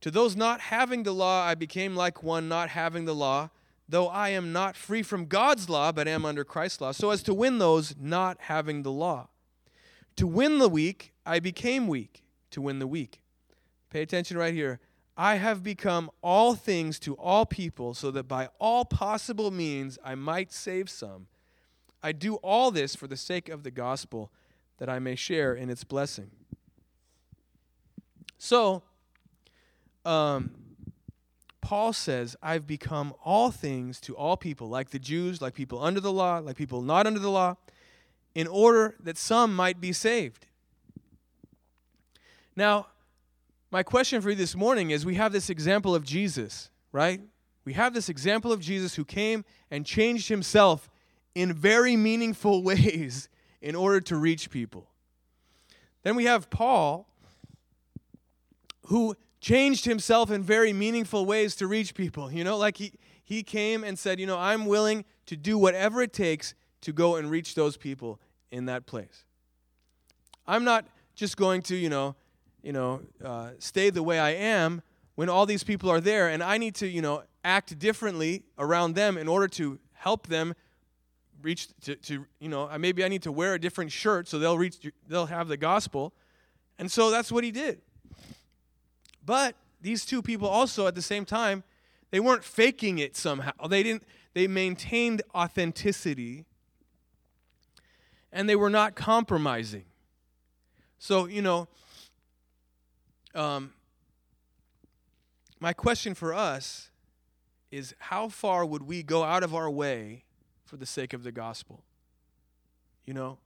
Speaker 1: To those not having the law, I became like one not having the law, though I am not free from God's law, but am under Christ's law, so as to win those not having the law. To win the weak, I became weak to win the weak. Pay attention right here. I have become all things to all people, so that by all possible means I might save some. I do all this for the sake of the gospel, that I may share in its blessing. So, um, Paul says, I've become all things to all people, like the Jews, like people under the law, like people not under the law, in order that some might be saved. Now, my question for you this morning is we have this example of Jesus, right? We have this example of Jesus who came and changed himself in very meaningful ways in order to reach people. Then we have Paul who changed himself in very meaningful ways to reach people. You know, like he, he came and said, You know, I'm willing to do whatever it takes to go and reach those people in that place. I'm not just going to, you know, you know, uh, stay the way I am when all these people are there, and I need to, you know, act differently around them in order to help them reach to, to you know, maybe I need to wear a different shirt so they'll reach, they'll have the gospel, and so that's what he did. But these two people also, at the same time, they weren't faking it somehow. They didn't. They maintained authenticity, and they were not compromising. So you know um, my question for us is how far would we go out of our way for the sake of the gospel? You know?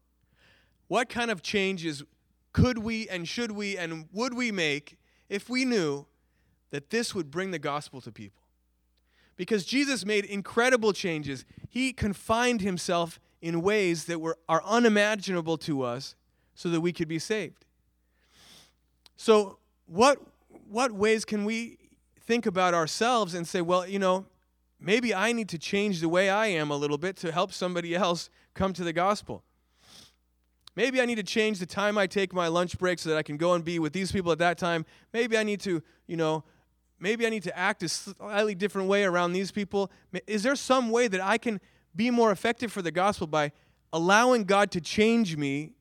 Speaker 1: What kind of changes could we and should we and would we make if we knew that this would bring the gospel to people? Because Jesus made incredible changes. He confined himself in ways that were, are unimaginable to us so that we could be saved. So, what what ways can we think about ourselves and say, well, you know, maybe I need to change the way I am a little bit to help somebody else come to the gospel. Maybe I need to change the time I take my lunch break so that I can go and be with these people at that time. Maybe I need to, you know, maybe I need to act a slightly different way around these people. Is there some way that I can be more effective for the gospel by allowing God to change me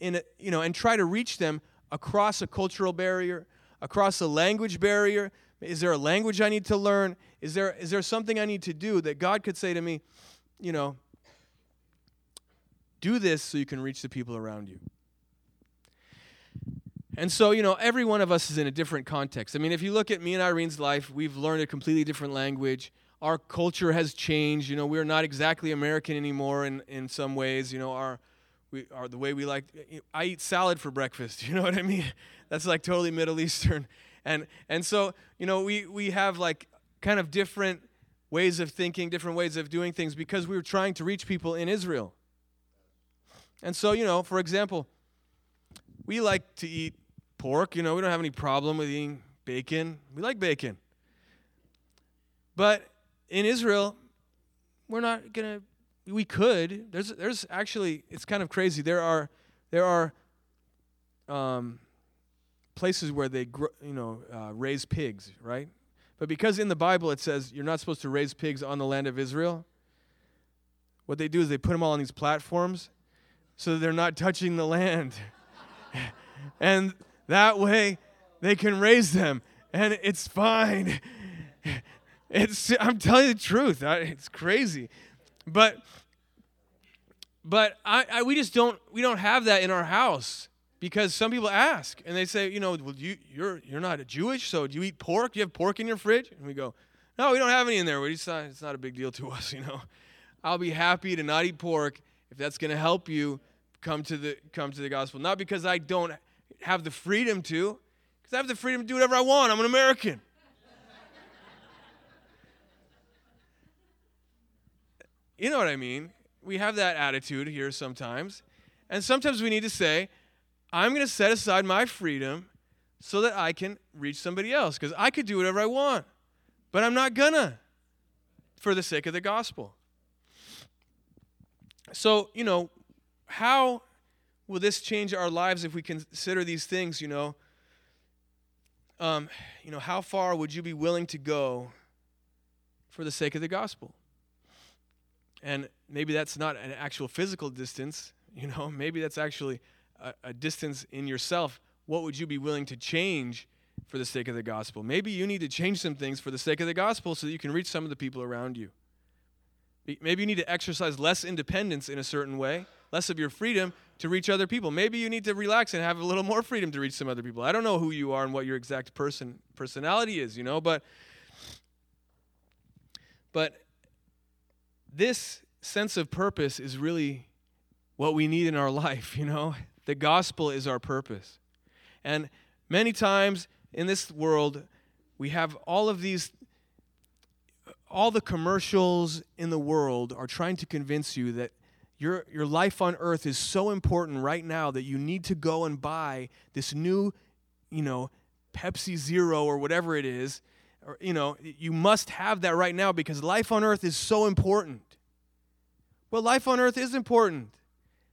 Speaker 1: in a, you know, and try to reach them across a cultural barrier, across a language barrier? Is there a language I need to learn? Is there, is there something I need to do that God could say to me, you know, do this so you can reach the people around you? And so, you know, every one of us is in a different context. I mean, if you look at me and Irene's life, we've learned a completely different language. Our culture has changed. You know, we're not exactly American anymore in, in some ways. You know, our we are the way we like I eat salad for breakfast, you know what I mean? That's like totally Middle Eastern. And and so, you know, we we have like kind of different ways of thinking, different ways of doing things because we were trying to reach people in Israel. And so, you know, for example, we like to eat pork, you know, we don't have any problem with eating bacon. We like bacon. But in Israel, we're not to we could. There's there's actually it's kind of crazy. There are there are um, places where they gr- you know uh, raise pigs, right? But because in the Bible it says you're not supposed to raise pigs on the land of Israel, what they do is they put them all on these platforms so they're not touching the land. and that way they can raise them and it's fine. It's I'm telling you the truth. It's crazy. But but I, I, we just don't we don't have that in our house because some people ask and they say, you know, well, you, you're, you're not a Jewish, so do you eat pork? Do you have pork in your fridge? And we go, no, we don't have any in there. It's not, uh, it's not a big deal to us, you know. I'll be happy to not eat pork if that's going to help you come to the come to the gospel. Not because I don't have the freedom to, because I have the freedom to do whatever I want. I'm an American. you know what I mean? We have that attitude here sometimes. And sometimes we need to say, I'm going to set aside my freedom so that I can reach somebody else because I could do whatever I want, but I'm not gonna for the sake of the gospel. So, you know, how will this change our lives if we consider these things, you know? Um, you know, how far would you be willing to go for the sake of the gospel? And maybe that's not an actual physical distance, you know, maybe that's actually a, a distance in yourself. What would you be willing to change for the sake of the gospel? Maybe you need to change some things for the sake of the gospel so that you can reach some of the people around you. Maybe you need to exercise less independence in a certain way, less of your freedom to reach other people. Maybe you need to relax and have a little more freedom to reach some other people. I don't know who you are and what your exact person personality is, you know, but but this sense of purpose is really what we need in our life, you know. The gospel is our purpose. And many times in this world, we have all of these all the commercials in the world are trying to convince you that your, your life on earth is so important right now that you need to go and buy this new, you know, Pepsi Zero or whatever it is. Or, you know, you must have that right now because life on earth is so important. Well, life on earth is important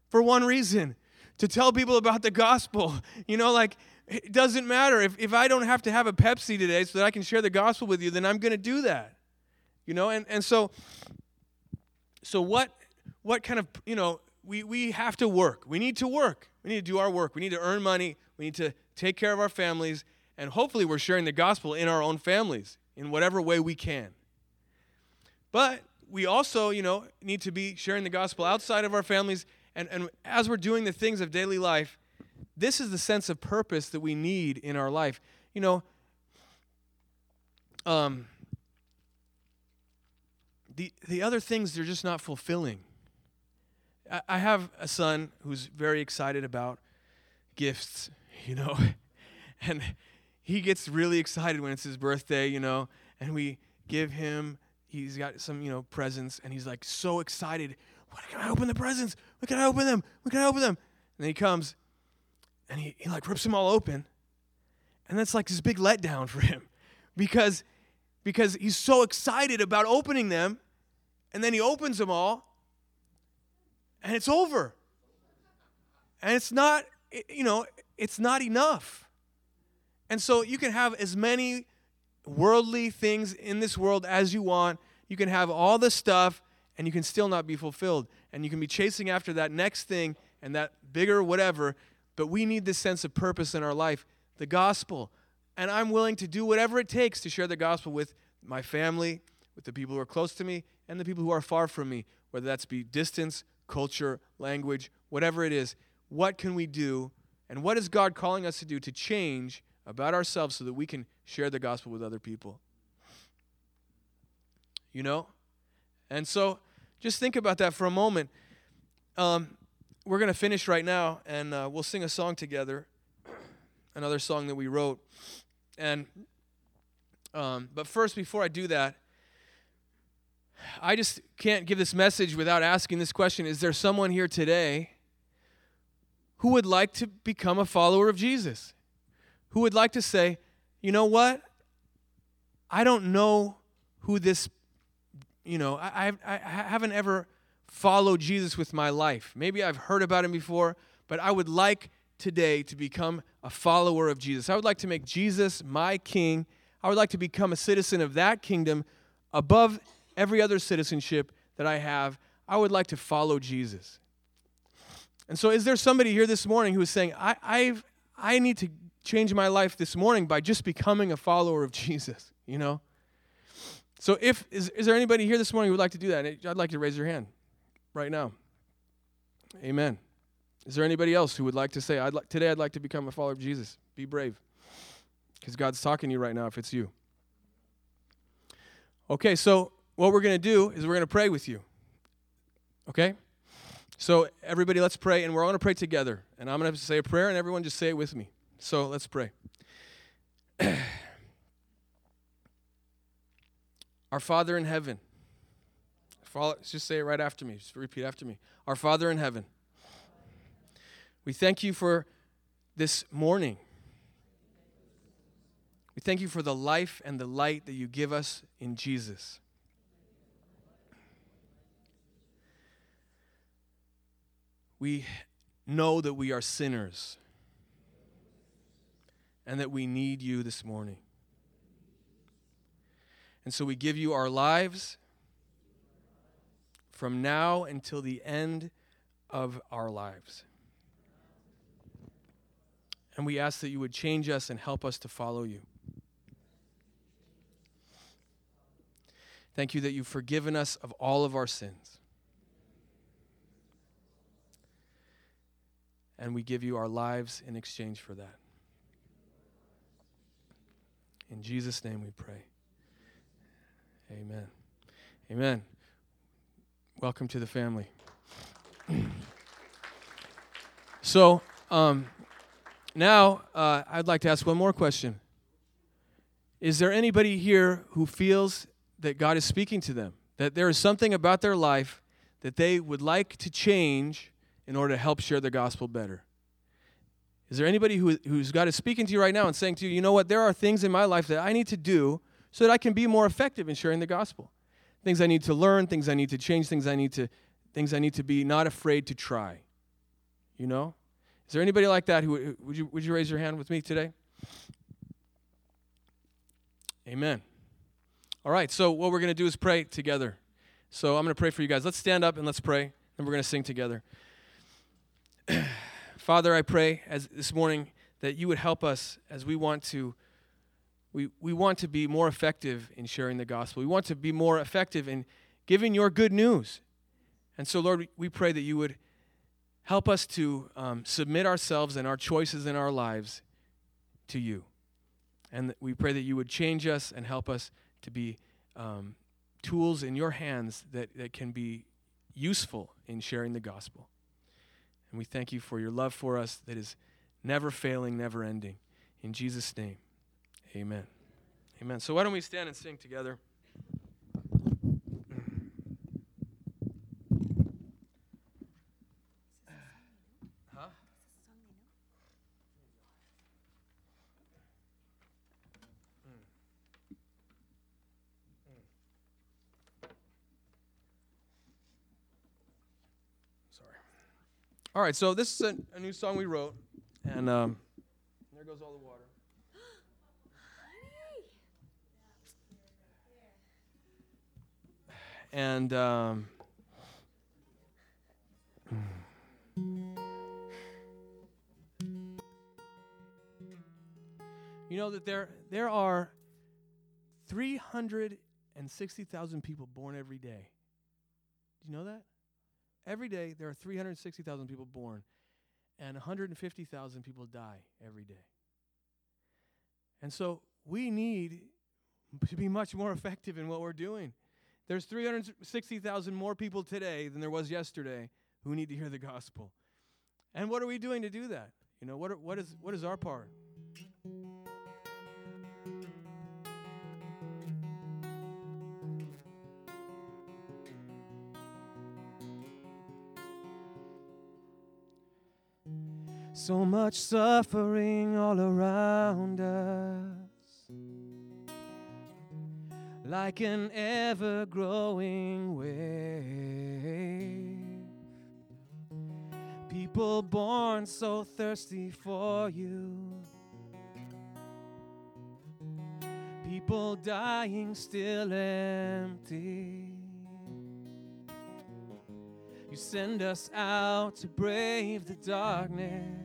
Speaker 1: for one reason to tell people about the gospel. You know, like, it doesn't matter. If, if I don't have to have a Pepsi today so that I can share the gospel with you, then I'm going to do that. You know, and, and so, so what what kind of, you know, we, we have to work. We need to work. We need to do our work. We need to earn money. We need to take care of our families. And hopefully, we're sharing the gospel in our own families in whatever way we can. But we also, you know, need to be sharing the gospel outside of our families. And, and as we're doing the things of daily life, this is the sense of purpose that we need in our life. You know, um, the, the other things, they're just not fulfilling. I have a son who's very excited about gifts, you know, and he gets really excited when it's his birthday, you know, and we give him, he's got some, you know, presents, and he's like so excited. When can I open the presents? When can I open them? When can I open them? And then he comes and he, he like rips them all open. And that's like this big letdown for him because, because he's so excited about opening them. And then he opens them all and it's over. And it's not, you know, it's not enough. And so you can have as many worldly things in this world as you want. You can have all the stuff and you can still not be fulfilled. And you can be chasing after that next thing and that bigger whatever. But we need this sense of purpose in our life the gospel. And I'm willing to do whatever it takes to share the gospel with my family, with the people who are close to me, and the people who are far from me, whether that's be distance culture, language, whatever it is, what can we do and what is God calling us to do to change about ourselves so that we can share the gospel with other people? You know? And so just think about that for a moment. Um, we're going to finish right now and uh, we'll sing a song together, another song that we wrote. And um, but first, before I do that, I just can't give this message without asking this question Is there someone here today who would like to become a follower of Jesus? Who would like to say, you know what? I don't know who this, you know, I, I, I haven't ever followed Jesus with my life. Maybe I've heard about him before, but I would like today to become a follower of Jesus. I would like to make Jesus my king. I would like to become a citizen of that kingdom above every other citizenship that I have, I would like to follow Jesus. And so, is there somebody here this morning who is saying, I, I've, I need to change my life this morning by just becoming a follower of Jesus? You know? So, if is, is there anybody here this morning who would like to do that? I'd like to raise your hand right now. Amen. Is there anybody else who would like to say, I'd like, today I'd like to become a follower of Jesus? Be brave. Because God's talking to you right now if it's you. Okay, so what we're to do is we're to pray with you. Okay? So, everybody, let's pray, and we're all to pray together. And I'm to say a prayer, and everyone just say it with me. So, let's pray. Our Father in heaven, just say it right after me. Just repeat after me. Our Father in heaven, we thank you for this morning. We thank you for the life and the light that you give us in Jesus. We know that we are sinners and that we need you this morning. And so we give you our lives from now until the end of our lives. And we ask that you would change us and help us to follow you. Thank you that you've forgiven us of all of our sins. And we give you our lives in exchange for that. In Jesus' name we pray. Amen. Amen. Welcome to the family. so, um, now uh, I'd like to ask one more question. Is there anybody here who feels that God is speaking to them? That there is something about their life that they would like to change in order to help share the gospel better? Is there anybody who, who's God is speaking to you right now and saying to you, you know what, there are things in my life that I need to do so that I can be more effective in sharing the gospel? Things I need to learn, things I need to change, things I need to things I need to be not afraid to try. You know? Is there anybody like that who would you would you raise your hand with me today? Amen. All right, so what we're going to do is pray together. So I'm going to pray for you guys. Let's stand up and let's pray, and we're going to sing together. Father, I pray as this morning that you would help us as we want to we, we want to be more effective in sharing the gospel. We want to be more effective in giving your good news. And so, Lord, we pray that you would help us to um, submit ourselves and our choices in our lives to you. And we pray that you would change us and help us to be um, tools in your hands that, that can be useful in sharing the gospel. And we thank you for your love for us that is never failing, never ending. In Jesus' name, amen. Amen. So why don't we stand and sing together? All right, so this is a, a new song we wrote, and um, there goes all the water. And um, you know that there there are 360,000 people born every day. Do you know that? Every day there are 360,000 people born and 150,000 people die every day. And so we need to be much more effective in what we're doing. There's 360,000 more people today than there was yesterday who need to hear the gospel. And what are we doing to do that? You know, what, are, what, is, what is our part? So much suffering all around us, like an ever growing wave. People born so thirsty for you, people dying still empty. You send us out to brave the darkness.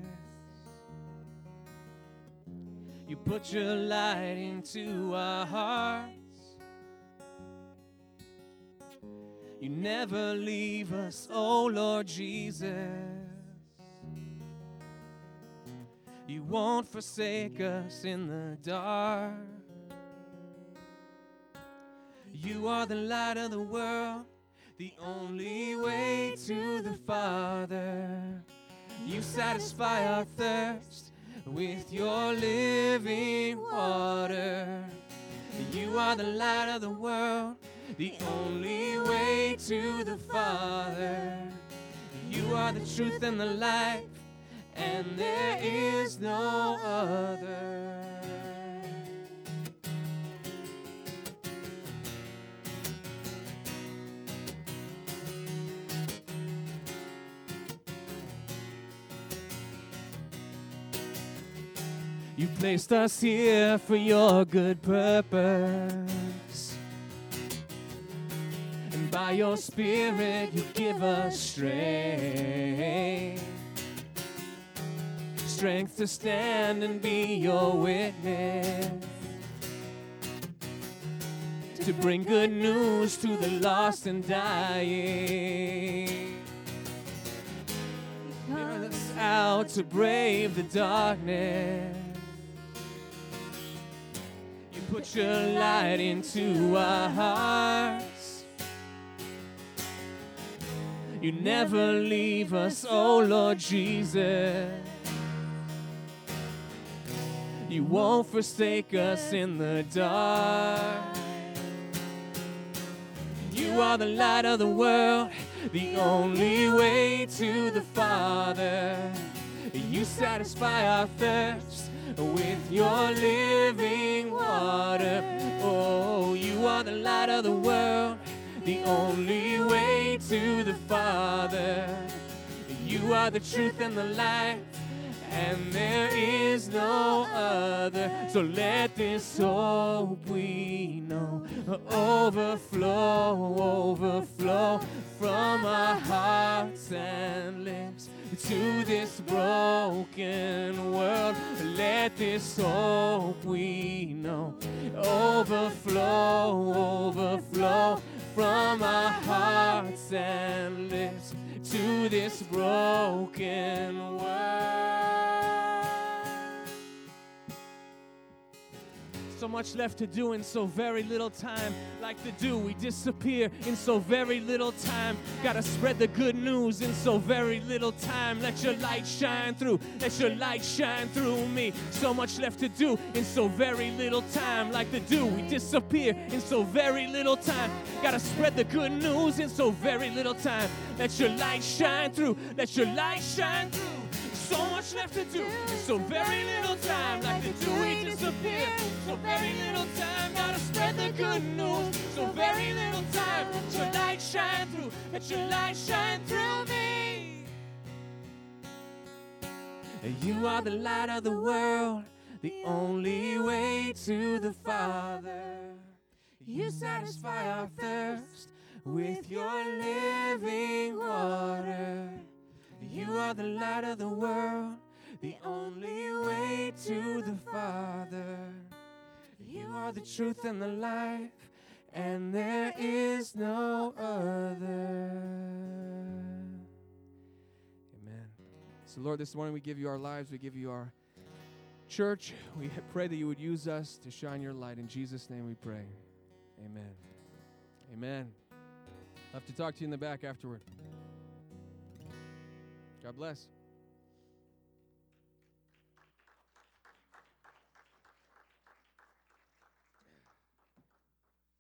Speaker 1: You put your light into our hearts. You never leave us, oh Lord Jesus. You won't forsake us in the dark. You are the light of the world, the only way to the Father. You satisfy our thirst with your living water. You are the light of the world, the only way to the Father. You are the truth and the life, and there is no other. Placed us here for your good purpose. And by your Spirit, you give us strength. Strength to stand and be your witness. To bring good news to the lost and dying. You're us out to brave the darkness. Put your light into our hearts. You never leave us, oh Lord Jesus. You won't forsake us in the dark. You are the light of the world, the only way to the Father. You satisfy our thirst with your living water. Oh, you are the light of the world, the only way to the Father. You are the truth and the life, and there is no other. So let this hope we know overflow, overflow from our hearts and lips to this broken world. Let this hope we know overflow, overflow from our hearts and lips to this broken world. So much left to do in so very little time. Like the dew, we disappear in so very little time. Gotta spread the good news in so very little time. Let your light shine through, let your light shine through me. So much left to do in so very little time. Like the dew, we disappear in so very little time. Gotta spread the good news in so very little time. Let your light shine through, let your light shine through. So much left to do so very little time. Like the we disappear. So very little time. Gotta spread the good news. So very little time. Let your light shine through. Let your light shine through me. You are the light of the world, the only way to the Father. You satisfy our thirst with your living water. You are the light of the world, the only way to the Father. You are the truth and the life, and there is no other. Amen. So, Lord, this morning we give you our lives, we give you our church. We pray that you would use us to shine your light. In Jesus' name we pray. Amen. Amen. I'll have to talk to you in the back afterward. God bless.